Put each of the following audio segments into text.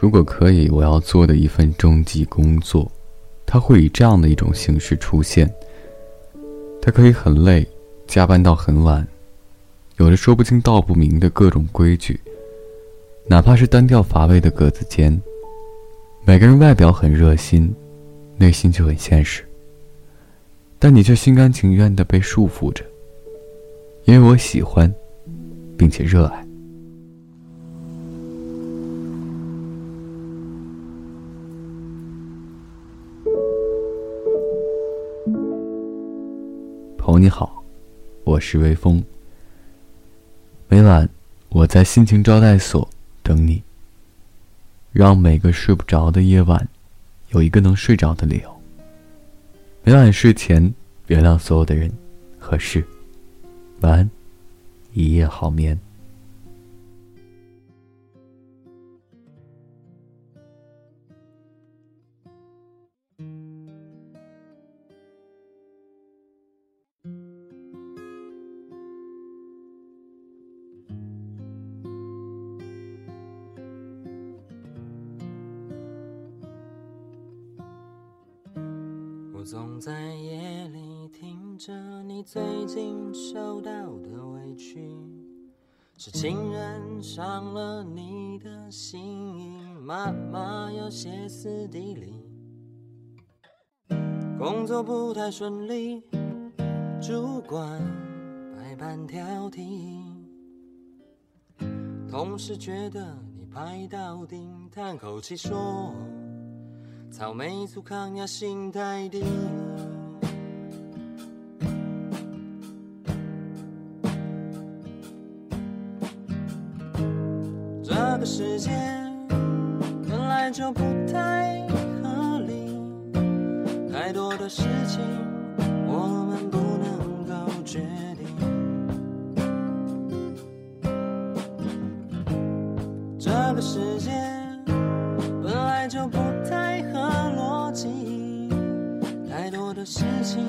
如果可以，我要做的一份终极工作，它会以这样的一种形式出现。它可以很累，加班到很晚，有着说不清道不明的各种规矩。哪怕是单调乏味的格子间，每个人外表很热心，内心却很现实。但你却心甘情愿的被束缚着，因为我喜欢，并且热爱。你好，我是微风。每晚我在心情招待所等你，让每个睡不着的夜晚有一个能睡着的理由。每晚睡前，原谅所有的人和事。晚安，一夜好眠。我总在夜里听着你最近受到的委屈，是情人伤了你的心，妈妈要歇斯底里，工作不太顺利，主管百般挑剔，同事觉得你拍到顶，叹口气说。草莓族抗压性太低，这个世界本来就不太合理，太多的事情我们不能够决定，这个世界本来就不。记忆，太多的事情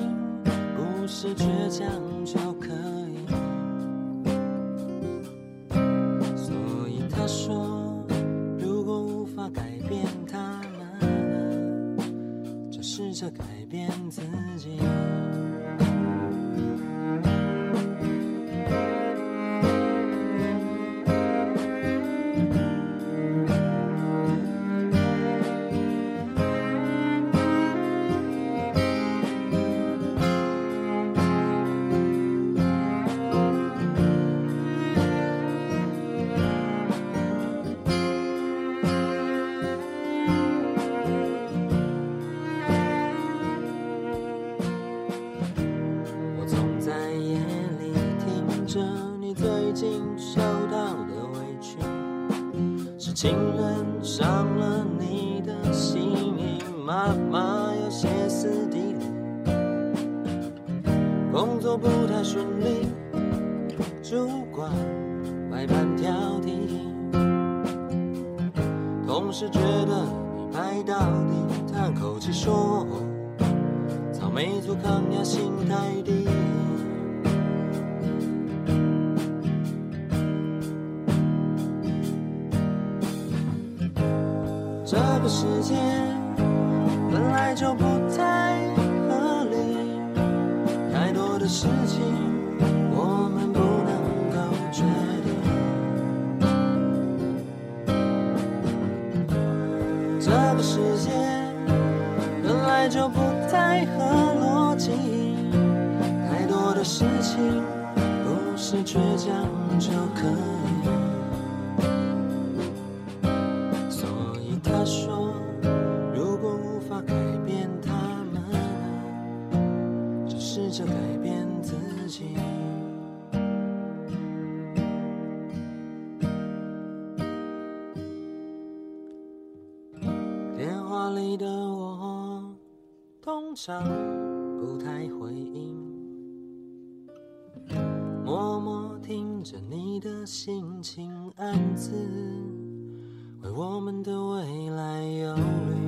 不是倔强就可以，所以他说，如果无法改变他们，就试着改变自己。情人伤了你的心，妈妈要歇斯底里，工作不太顺利，主管百般挑剔，同事觉得你拍到底，叹口气说，草莓族抗压性太低。这个世界本来就不太合理，太多的事情我们不能够决定。这个世界本来就不太合逻辑，太多的事情不是倔强就可以。通常不太回应，默默听着你的心情，暗自。为我们的未来忧虑。